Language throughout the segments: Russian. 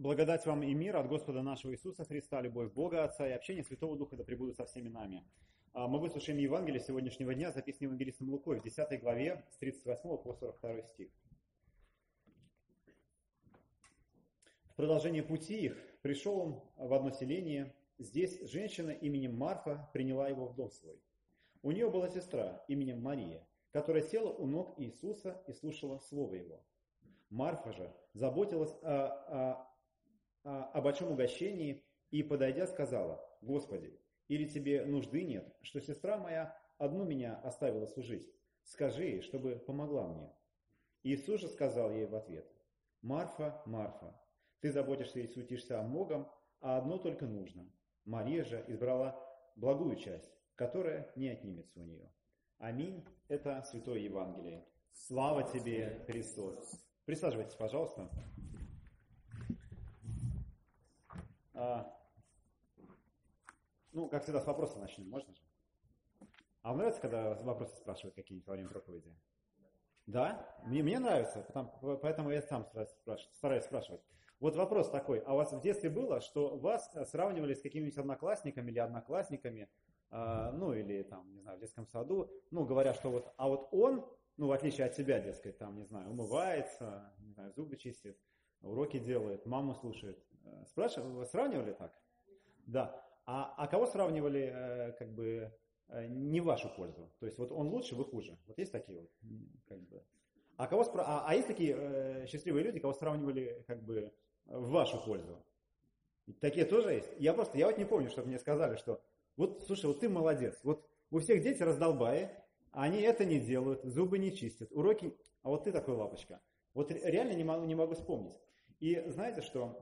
Благодать вам и мир от Господа нашего Иисуса Христа, любовь Бога Отца и общение Святого Духа да пребудут со всеми нами. А, мы выслушаем Евангелие сегодняшнего дня, записанное Евангелистом Лукой в 10 главе с 38 по 42 стих. В продолжение пути их пришел он в одно селение. Здесь женщина именем Марфа приняла его в дом свой. У нее была сестра именем Мария, которая села у ног Иисуса и слушала слово его. Марфа же заботилась о, о об большом угощении и, подойдя, сказала, «Господи, или тебе нужды нет, что сестра моя одну меня оставила служить? Скажи ей, чтобы помогла мне». Иисус же сказал ей в ответ, «Марфа, Марфа, ты заботишься и суетишься о многом, а одно только нужно. Мария же избрала благую часть, которая не отнимется у нее». Аминь. Это Святое Евангелие. Слава тебе, Христос. Присаживайтесь, пожалуйста. А, ну, как всегда, с вопроса начнем, можно же? А вам нравится, когда вопросы спрашивают какие-нибудь во время проповеди? Да? Мне, мне нравится, потому, поэтому я сам стараюсь спрашивать. Вот вопрос такой, а у вас в детстве было, что вас сравнивали с какими-нибудь одноклассниками или одноклассниками, э, ну или там, не знаю, в детском саду, ну говоря, что вот, а вот он, ну в отличие от себя, дескать, там, не знаю, умывается, не знаю, зубы чистит, уроки делает, маму слушает. Э, спрашивали, вы сравнивали так? Да. А, а кого сравнивали э, как бы э, не в вашу пользу? То есть вот он лучше, вы хуже. Вот есть такие вот как бы. А кого спра... а, а есть такие э, счастливые люди, кого сравнивали как бы в вашу пользу? Такие тоже есть. Я просто, я вот не помню, чтобы мне сказали, что вот, слушай, вот ты молодец, вот у всех дети раздолбаи, они это не делают, зубы не чистят, уроки, а вот ты такой лапочка. Вот реально не могу, не могу вспомнить. И знаете что?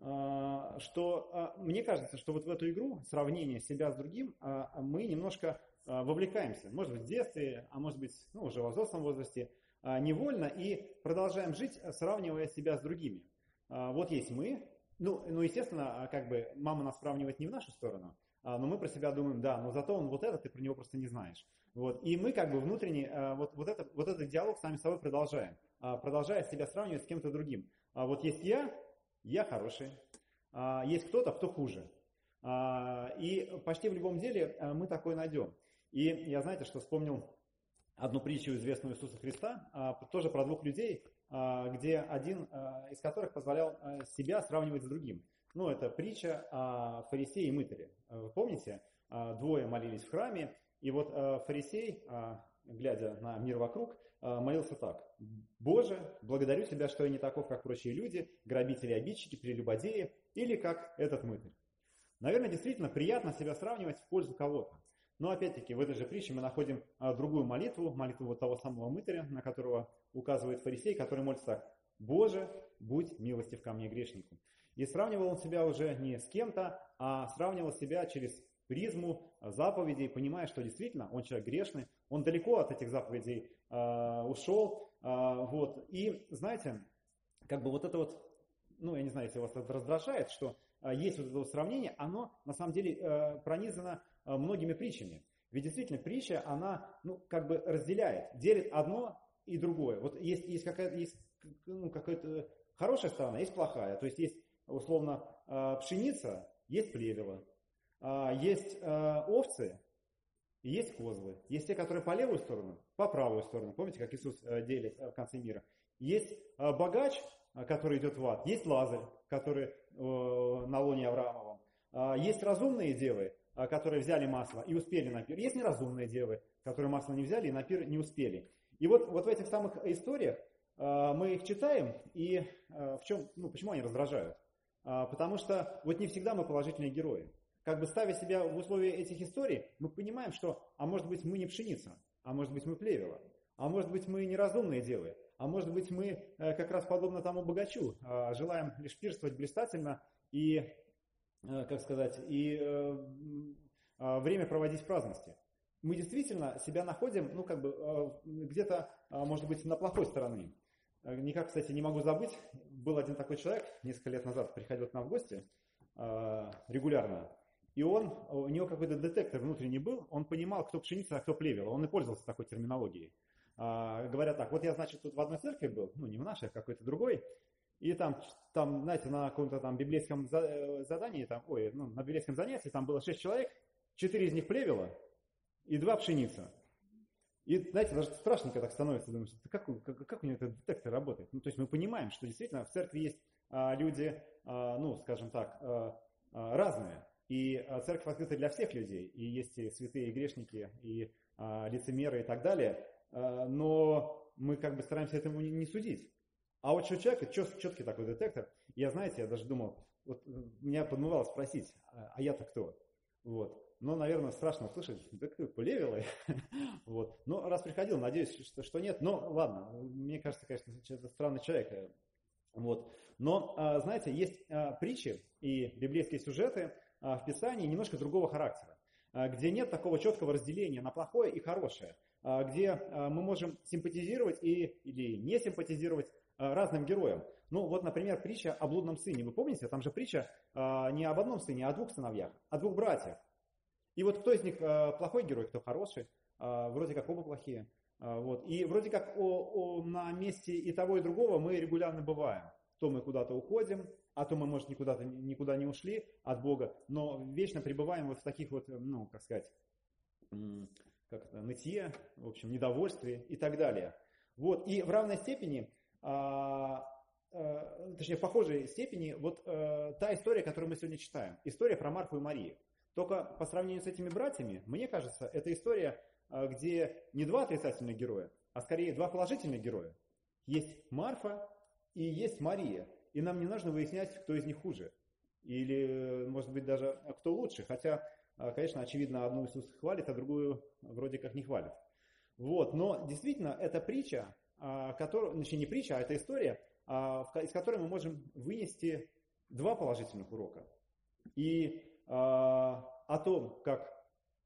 А, что а, мне кажется, что вот в эту игру сравнение себя с другим а, мы немножко вовлекаемся. Может быть, в детстве, а может быть, ну, уже в взрослом возрасте, невольно и продолжаем жить, сравнивая себя с другими. Вот есть мы, ну, ну, естественно, как бы мама нас сравнивает не в нашу сторону, но мы про себя думаем, да, но зато он вот этот, ты про него просто не знаешь. Вот. И мы как бы внутренне вот, вот, это, вот этот диалог сами собой продолжаем, продолжая себя сравнивать с кем-то другим. Вот есть я, я хороший, а, есть кто-то, кто хуже. А, и почти в любом деле а, мы такое найдем. И я, знаете, что вспомнил одну притчу известную Иисуса Христа, тоже про двух людей, где один из которых позволял себя сравнивать с другим. Ну, это притча о фарисее и мытаре. Вы помните? Двое молились в храме, и вот фарисей, глядя на мир вокруг, молился так. «Боже, благодарю Тебя, что я не таков, как прочие люди, грабители, обидчики, прелюбодеи, или как этот мытарь». Наверное, действительно приятно себя сравнивать в пользу кого-то. Но опять-таки в этой же притче мы находим а, другую молитву, молитву вот того самого мытаря, на которого указывает фарисей, который молится так. «Боже, будь милостив ко мне, грешнику». И сравнивал он себя уже не с кем-то, а сравнивал себя через призму заповедей, понимая, что действительно он человек грешный, он далеко от этих заповедей э, ушел. Э, вот. И знаете, как бы вот это вот, ну я не знаю, если вас это раздражает, что э, есть вот это вот сравнение, оно на самом деле пронизано многими притчами. Ведь действительно притча, она ну, как бы разделяет, делит одно и другое. Вот есть, есть какая-то есть, ну, какая-то хорошая сторона, есть плохая. То есть есть условно пшеница, есть плевело. А, есть овцы есть козлы. Есть те, которые по левую сторону, по правую сторону. Помните, как Иисус э, делит э, в конце мира? Есть а, богач, который идет в ад. Есть Лазарь, который на лоне Авраамовом. Есть разумные девы, которые взяли масло и успели на пир. Есть неразумные девы, которые масло не взяли и на пир не успели. И вот, вот в этих самых историях мы их читаем, и в чем, ну, почему они раздражают? Потому что вот не всегда мы положительные герои как бы ставя себя в условия этих историй, мы понимаем, что, а может быть, мы не пшеница, а может быть, мы плевела, а может быть, мы неразумные девы, а может быть, мы э, как раз подобно тому богачу, э, желаем лишь пирствовать блистательно и, э, как сказать, и время проводить в праздности. Мы действительно себя находим, ну, как бы, где-то, может быть, на плохой стороне. Никак, кстати, не могу забыть, был один такой человек, несколько лет назад приходил к нам в гости, регулярно, и он, у него какой-то детектор внутренний был, он понимал, кто пшеница, а кто плевел. Он и пользовался такой терминологией. А, говорят так, вот я, значит, тут в одной церкви был, ну не в нашей, а какой-то другой, и там, там знаете, на каком-то там библейском э, задании, там, ой, ну, на библейском занятии там было шесть человек, четыре из них плевело и два пшеница. И, знаете, даже страшненько так становится, думаешь, как, как, как у него этот детектор работает? Ну, то есть мы понимаем, что действительно в церкви есть а, люди, а, ну, скажем так, а, а, разные. И а, церковь открыта для всех людей. И есть и святые, и грешники, и а, лицемеры и так далее. А, но мы как бы стараемся этому не, не судить. А вот что человек, четкий такой детектор. Я, знаете, я даже думал, вот меня подмывало спросить, а, а я-то кто? Вот. Но, наверное, страшно услышать, да ты полевилый. вот. Но раз приходил, надеюсь, что, что нет. Но ладно, мне кажется, конечно, это странный человек. Э, вот. Но, а, знаете, есть а, притчи и библейские сюжеты в Писании немножко другого характера, где нет такого четкого разделения на плохое и хорошее, где мы можем симпатизировать и, или не симпатизировать разным героям. Ну вот, например, притча о блудном сыне. Вы помните, там же притча не об одном сыне, а о двух сыновьях, о двух братьях. И вот кто из них плохой герой, кто хороший, вроде как оба плохие. Вот. И вроде как о, о, на месте и того, и другого мы регулярно бываем. То мы куда-то уходим, а то мы, может, никуда, никуда не ушли от Бога, но вечно пребываем вот в таких вот, ну, как сказать, как это, нытье, в общем, недовольстве и так далее. Вот. И в равной степени, а, а, точнее, в похожей степени, вот а, та история, которую мы сегодня читаем, история про Марфу и Марию. Только по сравнению с этими братьями, мне кажется, это история, а, где не два отрицательных героя, а скорее два положительных героя. Есть Марфа и есть Мария. И нам не нужно выяснять, кто из них хуже. Или, может быть, даже а, кто лучше. Хотя, а, конечно, очевидно, одну Иисус хвалит, а другую вроде как не хвалит. Вот. Но действительно, это притча, которая, значит, не притча, а это история, из которой мы можем вынести два положительных урока. И а, о том, как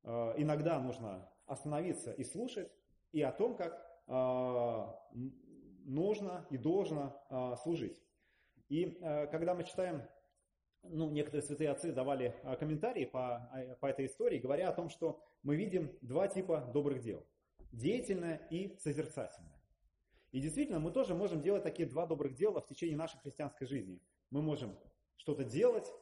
а, иногда нужно остановиться и слушать, и о том, как а, нужно и должно служить. И когда мы читаем, ну, некоторые святые отцы давали комментарии по, по этой истории, говоря о том, что мы видим два типа добрых дел. Деятельное и созерцательное. И действительно, мы тоже можем делать такие два добрых дела в течение нашей христианской жизни. Мы можем что-то делать,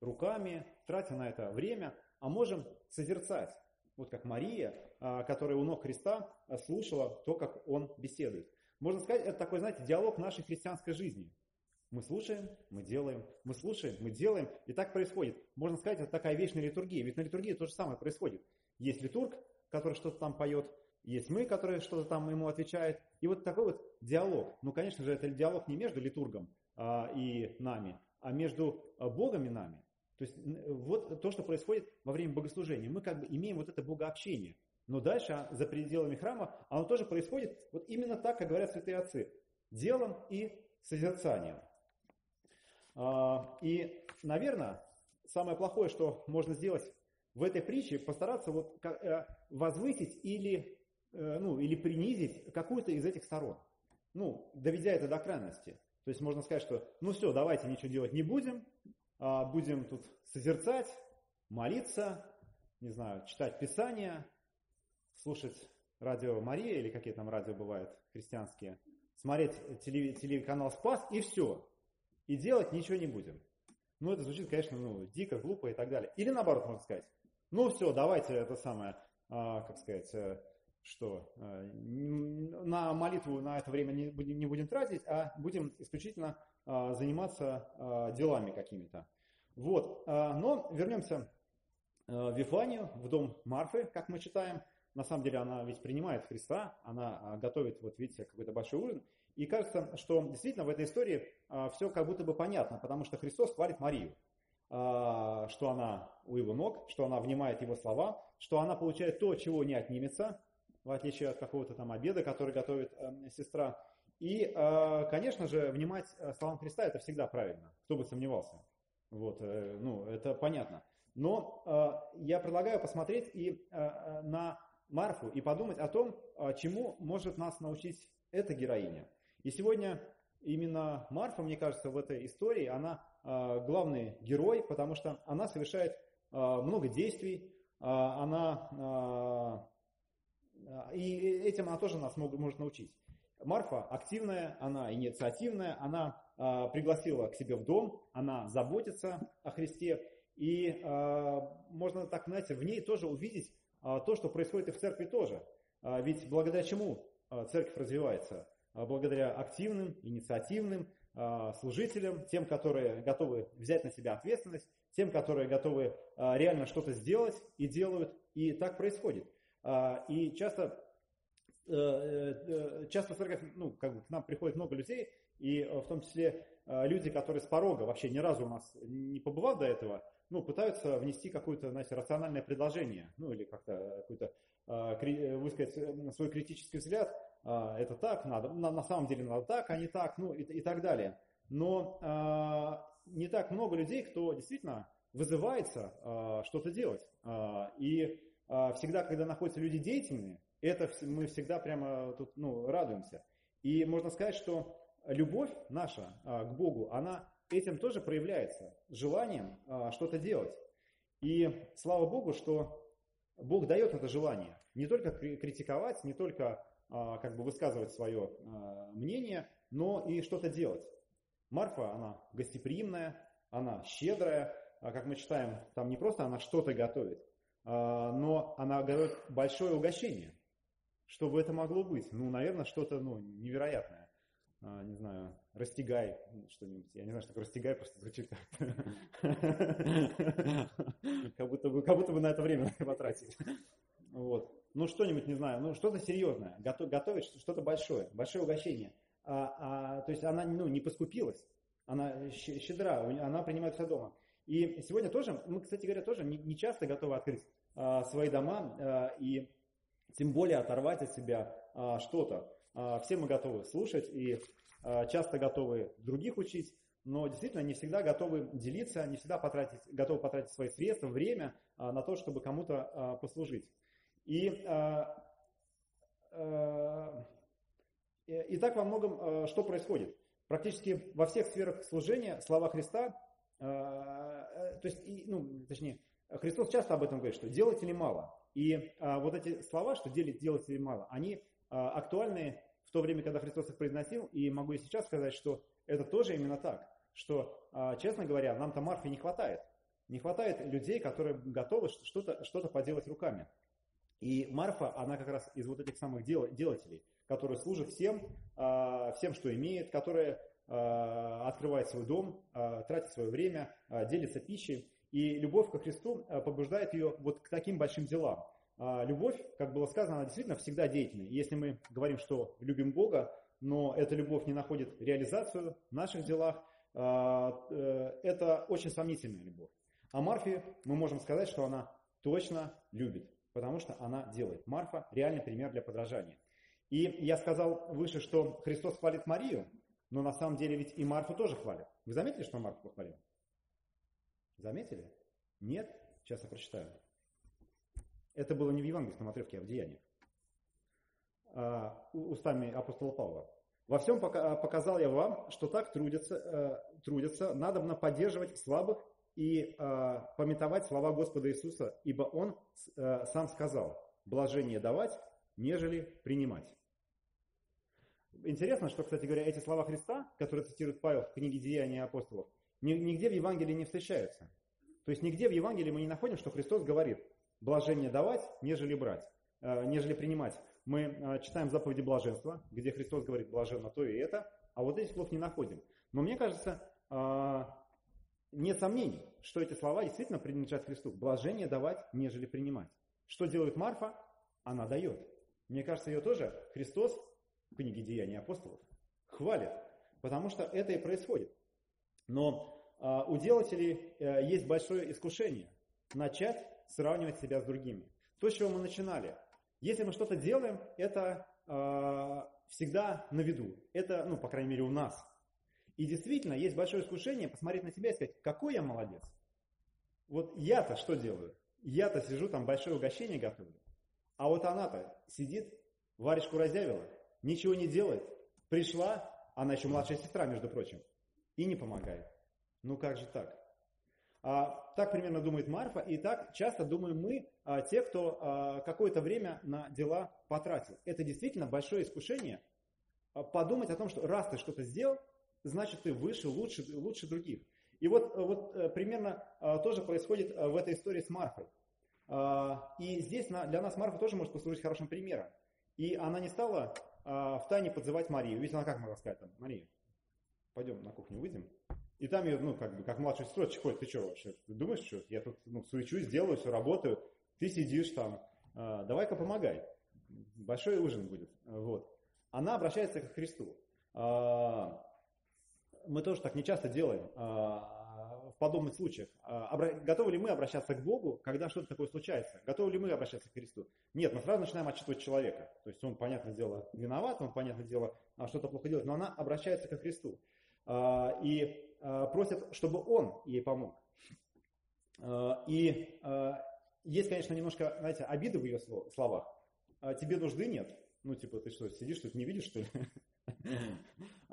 руками, тратя на это время, а можем созерцать. Вот как Мария, а, которая у ног Христа а, слушала то, как он беседует. Можно сказать, это такой, знаете, диалог нашей христианской жизни. Мы слушаем, мы делаем, мы слушаем, мы делаем, и так происходит. Можно сказать, это такая вечная литургия. Ведь на литургии то же самое происходит. Есть литург, который что-то там поет, есть мы, которые что-то там ему отвечают. И вот такой вот диалог. Ну, конечно же, это диалог не между литургом а, и нами, а между Богом и нами. То есть вот то, что происходит во время богослужения. Мы как бы имеем вот это богообщение. Но дальше, а, за пределами храма, оно тоже происходит вот именно так, как говорят святые отцы. Делом и созерцанием. А, и, наверное, самое плохое, что можно сделать в этой притче, постараться вот э, возвысить или, э, ну, или принизить какую-то из этих сторон. Ну, доведя это до крайности. То есть можно сказать, что ну все, давайте ничего делать не будем, а, будем тут созерцать, молиться, не знаю, читать Писание, слушать радио Мария или какие там радио бывают христианские, смотреть телеканал Спас и все. И делать ничего не будем. Ну, это звучит, конечно, ну, дико, глупо и так далее. Или наоборот, можно сказать. Ну, все, давайте это самое, а, как сказать, э, что э, на молитву на это время не будем, не будем тратить, а будем исключительно а, заниматься а, делами какими-то. Вот. А, но вернемся в Вифанию, в дом Марфы, как мы читаем. На самом деле она ведь принимает Христа, она готовит, вот видите, какой-то большой ужин. И кажется, что действительно в этой истории все как будто бы понятно, потому что Христос хвалит Марию, что она у его ног, что она внимает его слова, что она получает то, чего не отнимется, в отличие от какого-то там обеда, который готовит эм, сестра. И, конечно же, внимать э, словам Христа это всегда правильно, кто бы сомневался. Вот, э, ну, это понятно. Но я предлагаю посмотреть и на Марфу и подумать о том, чему может нас научить эта героиня. И сегодня именно Марфа, мне кажется, в этой истории, она главный герой, потому что она совершает много действий, она и этим она тоже нас может научить. Марфа активная, она инициативная, она пригласила к себе в дом, она заботится о Христе, и можно так, знаете, в ней тоже увидеть то, что происходит и в церкви тоже. Ведь благодаря чему церковь развивается? Благодаря активным, инициативным служителям, тем, которые готовы взять на себя ответственность, тем, которые готовы реально что-то сделать и делают, и так происходит. И часто Э, э, часто в церковь, ну, как бы к нам приходит много людей, и э, в том числе люди, которые с порога, вообще ни разу у нас не побывав до этого, ну, пытаются внести какое-то, знаете, рациональное предложение, ну, или как-то какой-то высказать свой критический взгляд, это так, надо, на, на самом деле надо так, а не так, ну, и, и так далее. Но не так много людей, кто действительно вызывается что-то делать. И всегда, когда находятся люди деятельные, это мы всегда прямо тут ну, радуемся. И можно сказать, что любовь наша а, к Богу, она этим тоже проявляется, желанием а, что-то делать. И слава Богу, что Бог дает это желание. Не только критиковать, не только а, как бы высказывать свое мнение, но и что-то делать. Марфа, она гостеприимная, она щедрая, как мы читаем, там не просто она что-то готовит, но она готовит большое угощение. Что бы это могло быть? Ну, наверное, что-то ну, невероятное. А, не знаю, растягай что-нибудь. Я не знаю, что такое растягай, просто звучит как будто бы, как будто бы на это время потратить. Вот. Ну, что-нибудь, не знаю, ну, что-то серьезное. Готовить что-то большое, большое угощение. А, а, то есть она ну, не поскупилась, она щедра, она принимает все дома. И сегодня тоже, мы, кстати говоря, тоже не, не часто готовы открыть а, свои дома а, и тем более оторвать от себя а, что-то. А, все мы готовы слушать и а, часто готовы других учить, но действительно не всегда готовы делиться, не всегда потратить, готовы потратить свои средства, время а, на то, чтобы кому-то а, послужить. И, а, а, и так во многом а, что происходит? Практически во всех сферах служения слова Христа, то есть, ну, точнее, Христос часто об этом говорит, что делайте ли мало. И вот эти слова, что делить, делать или мало, они а, актуальны в то время, когда Христос их произносил, и могу и сейчас сказать, что это тоже именно так, что, честно говоря, нам-то Марфе не хватает. Не хватает людей, которые готовы что-то что поделать руками. И Марфа, она как раз из вот этих самых дел, делателей, которые служат всем, а, всем, что имеет, которые а, открывает свой дом, а, тратит свое время, делится пищей. И любовь ко Христу побуждает ее вот к таким большим делам. Любовь, как было сказано, она действительно всегда деятельная. если мы говорим, что любим Бога, но эта любовь не находит реализацию в наших делах, э, это очень сомнительная любовь. А Марфе мы можем сказать, что она точно любит, потому что она делает. Марфа реальный пример для подражания. И я сказал выше, что Христос хвалит Марию, но на самом деле ведь и Марфу тоже хвалит. Вы заметили, что Марфу похвалил? Заметили? Нет? Сейчас я прочитаю. Это было не в евангельском отрывке, а в деяниях. А, устами апостола Павла. Во всем показал я вам, что так трудятся, э, трудятся надобно поддерживать слабых и э, пометовать слова Господа Иисуса, ибо Он э, сам сказал, блажение давать, нежели принимать. Интересно, что, кстати говоря, эти слова Христа, которые цитирует Павел в книге «Деяния апостолов», нигде в Евангелии не встречаются. То есть нигде в Евангелии мы не находим, что Христос говорит блажение давать, нежели брать, э, нежели принимать. Мы э, читаем заповеди блаженства, где Христос говорит блаженно то и это, а вот этих слов не находим. Но мне кажется, э, нет сомнений, что эти слова действительно принадлежат Христу. Блажение давать, нежели принимать. Что делает Марфа? Она дает. Мне кажется, ее тоже Христос в книге Деяний апостолов хвалит, потому что это и происходит. Но а, у делателей э, есть большое искушение начать сравнивать себя с другими. То, с чего мы начинали. Если мы что-то делаем, это а, всегда на виду. Это, ну, по крайней мере, у нас. И действительно, есть большое искушение посмотреть на себя и сказать, какой я молодец. Вот я-то что делаю? Я-то сижу там большое угощение готовлю. А вот она-то сидит, варежку разявила, ничего не делает. Пришла, она еще младшая сестра, между прочим, и не помогает. Ну как же так? А, так примерно думает Марфа, и так часто думаем мы, а, те, кто а, какое-то время на дела потратил. Это действительно большое искушение а, подумать о том, что раз ты что-то сделал, значит ты выше, лучше, лучше других. И вот, вот примерно тоже происходит в этой истории с Марфой. И здесь для нас Марфа тоже может послужить хорошим примером. И она не стала в тайне подзывать Марию. Ведь она как могла сказать там, Мария, пойдем на кухню выйдем. И там ее, ну, как бы, как младшая сестра ходит, ты что вообще, ты думаешь, что я тут, ну, суечусь, делаю, все, работаю, ты сидишь там, давай-ка помогай, большой ужин будет, вот. Она обращается к Христу. Мы тоже так не часто делаем в подобных случаях. Готовы ли мы обращаться к Богу, когда что-то такое случается? Готовы ли мы обращаться к Христу? Нет, мы сразу начинаем отчитывать человека. То есть он, понятное дело, виноват, он, понятное дело, что-то плохо делает, но она обращается к Христу. И просит, чтобы он ей помог. И есть, конечно, немножко, знаете, обиды в ее словах. Тебе нужды нет. Ну, типа, ты что, сидишь тут, не видишь, что ли?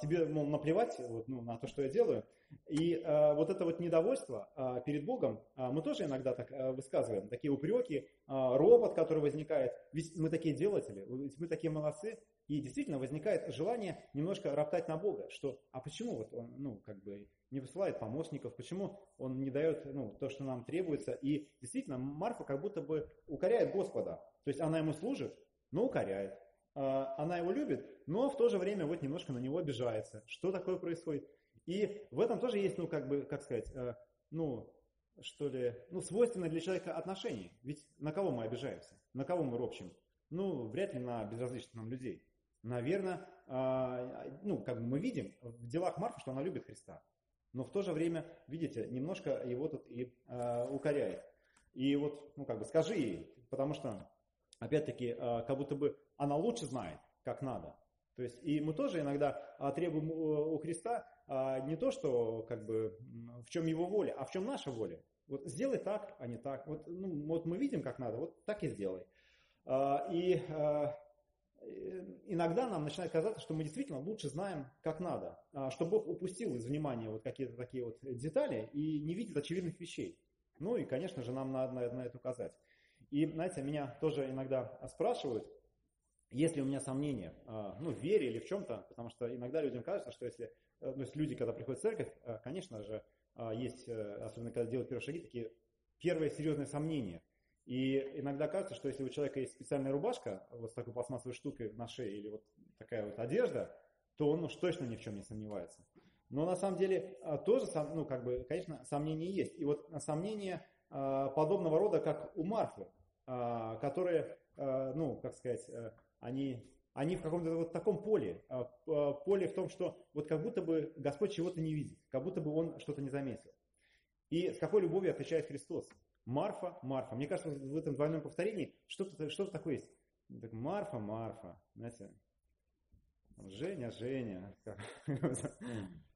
Тебе, мол, наплевать вот, ну, на то, что я делаю. И э, вот это вот недовольство э, перед Богом э, мы тоже иногда так э, высказываем, такие упреки, э, робот, который возникает, ведь мы такие делатели, ведь мы такие молодцы, и действительно возникает желание немножко роптать на Бога, что а почему вот он, ну, как бы не высылает помощников, почему он не дает ну, то, что нам требуется. И действительно, Марфа как будто бы укоряет Господа. То есть она ему служит, но укоряет. Она его любит, но в то же время вот немножко на него обижается. Что такое происходит? И в этом тоже есть, ну, как бы, как сказать, э, ну, что ли, ну, свойственное для человека отношение. Ведь на кого мы обижаемся? На кого мы ропчем? Ну, вряд ли на безразличных нам людей. Наверное, э, ну, как бы мы видим в делах Марфа, что она любит Христа. Но в то же время, видите, немножко его тут и э, укоряет. И вот, ну, как бы скажи ей, потому что, опять-таки, э, как будто бы она лучше знает, как надо. То есть, и мы тоже иногда а, требуем у Христа а, не то, что как бы в чем его воля, а в чем наша воля. Вот сделай так, а не так. Вот, ну, вот мы видим, как надо, вот так и сделай. И иногда нам начинает казаться, что мы действительно лучше знаем, как надо, что Бог упустил из внимания вот какие-то такие вот детали и не видит очевидных вещей. Ну и, конечно же, нам надо на это указать. И, знаете, меня тоже иногда спрашивают, если у меня сомнения, а, ну, в вере или в чем-то, потому что иногда людям кажется, что если, э, ну, если люди, когда приходят в церковь, э, конечно же, а, есть, э, особенно когда делают первые шаги, такие первые серьезные сомнения. И иногда кажется, что если у человека есть специальная рубашка вот с такой пластмассовой штукой на шее или вот такая вот одежда, то он уж точно ни в чем не сомневается. Но на самом деле а, тоже, ну, как бы, конечно, сомнения есть. И вот сомнения подобного рода, как у Марфы, которые, ну, как сказать, они, они в каком-то вот таком поле. А, а, поле в том, что вот как будто бы Господь чего-то не видит, как будто бы Он что-то не заметил. И с какой любовью отвечает Христос? Марфа, Марфа. Мне кажется, в этом двойном повторении что-то что такое есть. Так, Марфа, Марфа. Знаете, Женя, Женя.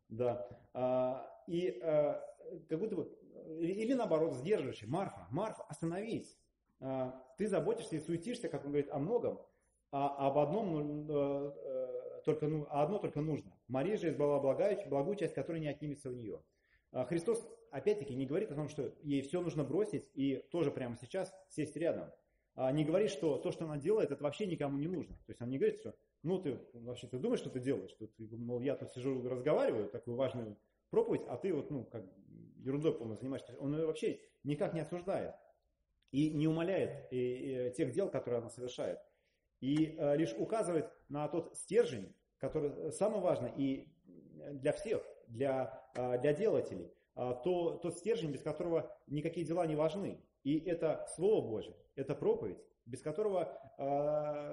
Да. А, и как будто бы, или наоборот, сдерживающий. Марфа, Марфа, остановись. Ты заботишься и суетишься, как он говорит, о многом, а об одном э, э, только, ну, а одно только нужно. Мария же избрала благую, благую часть, которая не отнимется у нее. А Христос, опять-таки, не говорит о том, что ей все нужно бросить и тоже прямо сейчас сесть рядом. А не говорит, что то, что она делает, это вообще никому не нужно. То есть он не говорит, что ну ты вообще ты думаешь, что ты делаешь, что ты, мол, я тут сижу, разговариваю, такую важную проповедь, а ты вот, ну, как ерундой полно занимаешься. Он ее вообще никак не осуждает и не умаляет и, тех дел, которые она совершает и э, лишь указывает на тот стержень, который самый важный и для всех, для, э, для делателей, а, то, тот стержень, без которого никакие дела не важны. И это Слово Божье, это проповедь, без которого э,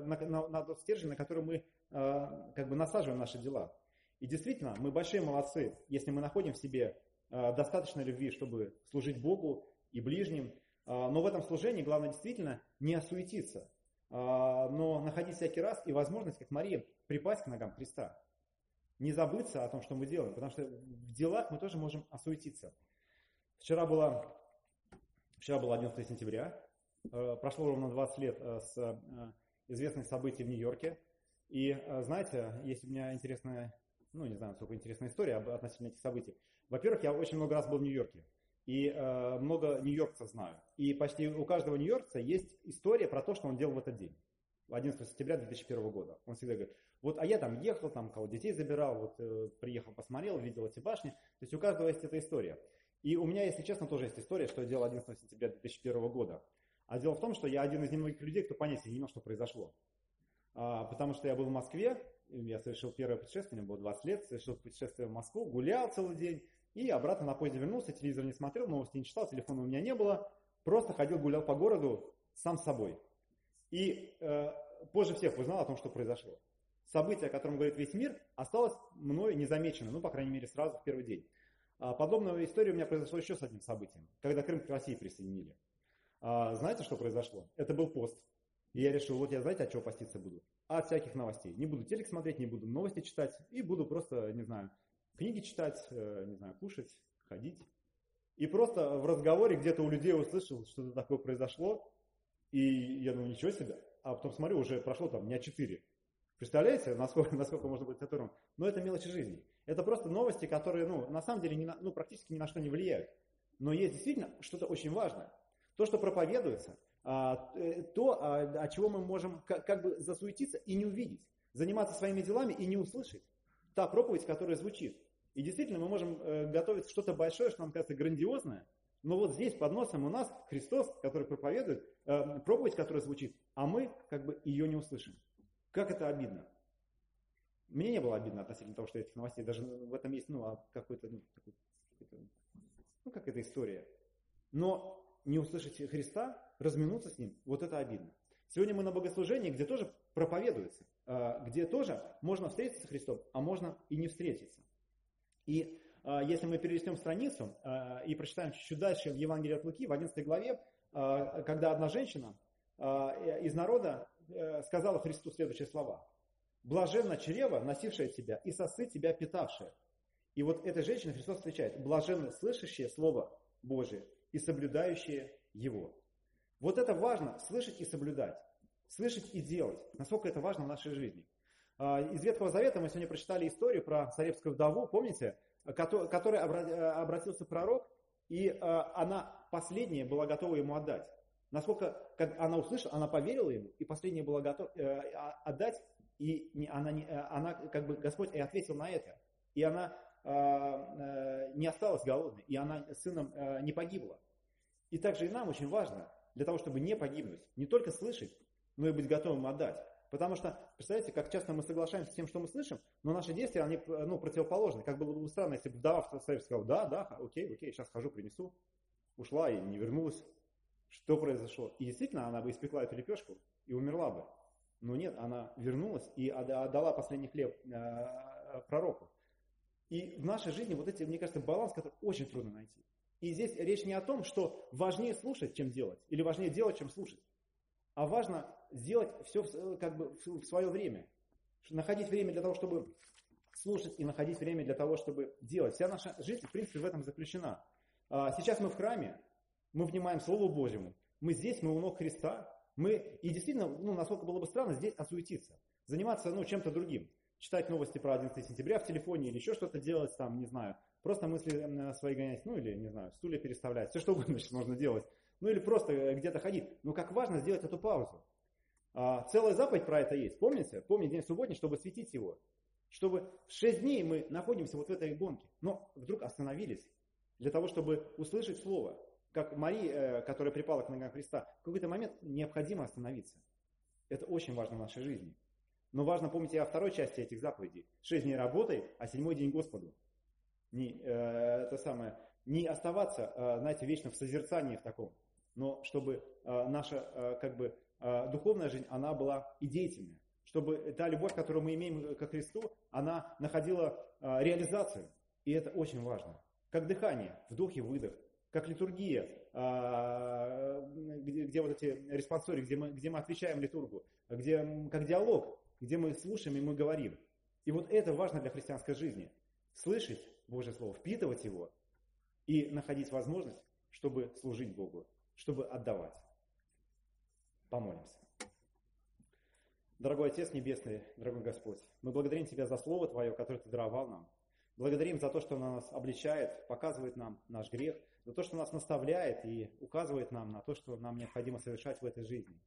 на, на, на тот стержень, на который мы как бы насаживаем наши дела. И действительно, мы большие молодцы, если мы находим в себе достаточно любви, чтобы служить Богу и ближним. Но в этом служении главное действительно не осуетиться, а, но находить всякий раз и возможность, как Мария, припасть к ногам Христа. Не забыться о том, что мы делаем, потому что в делах мы тоже можем осуетиться. Вчера было, вчера было 11 сентября, э, прошло ровно 20 лет э, с э, известных событий в Нью-Йорке. И знаете, есть у меня интересная, ну не знаю, сколько интересная история относительно этих событий. Во-первых, я очень много раз был в Нью-Йорке и э, много нью-йоркцев знаю. И почти у каждого нью-йоркца есть история про то, что он делал в этот день. 11 сентября 2001 года. Он всегда говорит, Вот, а я там ехал, там кого детей забирал, вот э, приехал, посмотрел, видел эти башни. То есть у каждого есть эта история. И у меня, если честно, тоже есть история, что я делал 11 сентября 2001 года. А дело в том, что я один из немногих людей, кто понятия не имел, что произошло. А, потому что я был в Москве, я совершил первое путешествие, мне было 20 лет, совершил путешествие в Москву, гулял целый день, и обратно на поезде вернулся, телевизор не смотрел, новости не читал, телефона у меня не было, просто ходил, гулял по городу сам с собой. И э, позже всех узнал о том, что произошло. Событие, о котором говорит весь мир, осталось мной незамечено, ну, по крайней мере, сразу в первый день. А, подобная история у меня произошла еще с одним событием, когда Крым к России присоединили. А, знаете, что произошло? Это был пост. И я решил, вот я, знаете, от чего поститься буду? От всяких новостей. Не буду телек смотреть, не буду новости читать, и буду просто, не знаю, книги читать, э, не знаю, кушать, ходить. И просто в разговоре где-то у людей услышал, что-то такое произошло, и я думаю, ничего себе. А потом смотрю, уже прошло там дня четыре. Представляете, насколько, насколько можно быть сатуром? Но это мелочи жизни. Это просто новости, которые, ну, на самом деле, ни на, ну, практически ни на что не влияют. Но есть действительно что-то очень важное. То, что проповедуется, а, э, то, а, от чего мы можем как бы засуетиться и не увидеть. Заниматься своими делами и не услышать. Та проповедь, которая звучит. И действительно, мы можем э, готовить что-то большое, что нам кажется грандиозное, но вот здесь под носом у нас Христос, который проповедует, э, проповедь, которая звучит, а мы как бы ее не услышим. Как это обидно? Мне не было обидно относительно того, что этих новостей, даже в этом есть ну, а какой-то, ну, ну, как эта история. Но не услышать Христа, разминуться с Ним, вот это обидно. Сегодня мы на богослужении, где тоже проповедуется, а, где тоже можно встретиться с Христом, а можно и не встретиться. И а, если мы перелистнем страницу а, и прочитаем чуть дальше в Евангелии от Луки, в 11 главе, когда одна женщина из народа Э, сказала Христу следующие слова. Блаженна чрево, носившее тебя, и сосы тебя питавшее. И вот эта женщина Христос отвечает, блаженны слышащие Слово Божие и соблюдающие его. Вот это важно, слышать и соблюдать, слышать и делать. Насколько это важно в нашей жизни. А, из Ветхого Завета мы сегодня прочитали историю про царевскую вдову, помните, которой э, обратился пророк, и э, она последняя была готова ему отдать. Насколько как она услышала, она поверила ему, и последняя была готова э, отдать, и она, она, как бы Господь и ответил на это. И она не осталась голодной, и она с сыном не погибла. И также и нам очень важно, для того, чтобы не погибнуть, не только слышать, но и быть готовым отдать. Потому что, представляете, как часто мы соглашаемся с тем, что мы слышим, но наши действия, они ну, противоположны. Как было бы странно, если бы вдова в сказала, да, да, окей, окей, сейчас хожу, принесу. Ушла и не вернулась что произошло. И действительно, она бы испекла эту лепешку и умерла бы. Но нет, она вернулась и отдала последний хлеб э, пророку. И в нашей жизни вот эти, мне кажется, баланс, который очень трудно найти. И здесь речь не о том, что важнее слушать, чем делать, или важнее делать, чем слушать, а важно сделать все как бы в свое время. Находить время для того, чтобы слушать и находить время для того, чтобы делать. Вся наша жизнь, в принципе, в этом заключена. А, сейчас мы в храме, мы внимаем Слову Божьему, мы здесь, мы у ног Христа, мы, и действительно, ну, насколько было бы странно здесь осуетиться, заниматься, ну, чем-то другим, читать новости про 11 сентября в телефоне или еще что-то делать там, не знаю, просто мысли свои гонять, ну, или, не знаю, стулья переставлять, все что угодно сейчас можно делать, ну, или просто э, где-то ходить, но как важно сделать эту паузу. А, целая заповедь про это есть, помните? Помните день субботний, чтобы светить его, чтобы шесть дней мы находимся вот в этой гонке, но вдруг остановились для того, чтобы услышать Слово, как Мария, э, которая припала к ногам Христа, в какой-то момент необходимо остановиться. Это очень важно в нашей жизни. Но важно помнить и о второй части этих заповедей. Шесть дней работай, а седьмой день Господу. Не, э, это самое, не оставаться, э, знаете, вечно в созерцании в таком, но чтобы э, наша э, как бы э, духовная жизнь, она была и деятельная. Чтобы та любовь, которую мы имеем к Христу, она находила реализацию. И это очень важно. Как дыхание, вдох и выдох как литургия, где, где вот эти респонсории, где мы, где мы отвечаем литургу, где, как диалог, где мы слушаем и мы говорим. И вот это важно для христианской жизни. Слышать Божье Слово, впитывать его и находить возможность, чтобы служить Богу, чтобы отдавать. Помолимся. Дорогой Отец Небесный, дорогой Господь, мы благодарим Тебя за Слово Твое, которое Ты даровал нам. Благодарим за то, что оно нас обличает, показывает нам наш грех – за то, что нас наставляет и указывает нам на то, что нам необходимо совершать в этой жизни.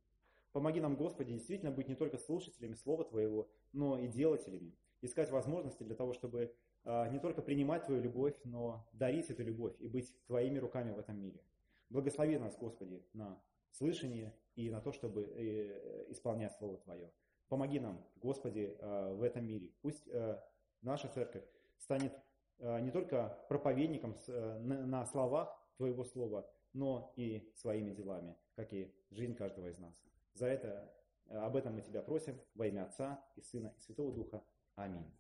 Помоги нам, Господи, действительно быть не только слушателями Слова Твоего, но и делателями. Искать возможности для того, чтобы а, не только принимать Твою любовь, но дарить эту любовь и быть Твоими руками в этом мире. Благослови нас, Господи, на слышание и на то, чтобы э, исполнять Слово Твое. Помоги нам, Господи, а, в этом мире. Пусть э, наша церковь станет не только проповедником э, на словах Твоего Слова, но и своими делами, как и жизнь каждого из нас. За это, об этом мы Тебя просим во имя Отца и Сына и Святого Духа. Аминь.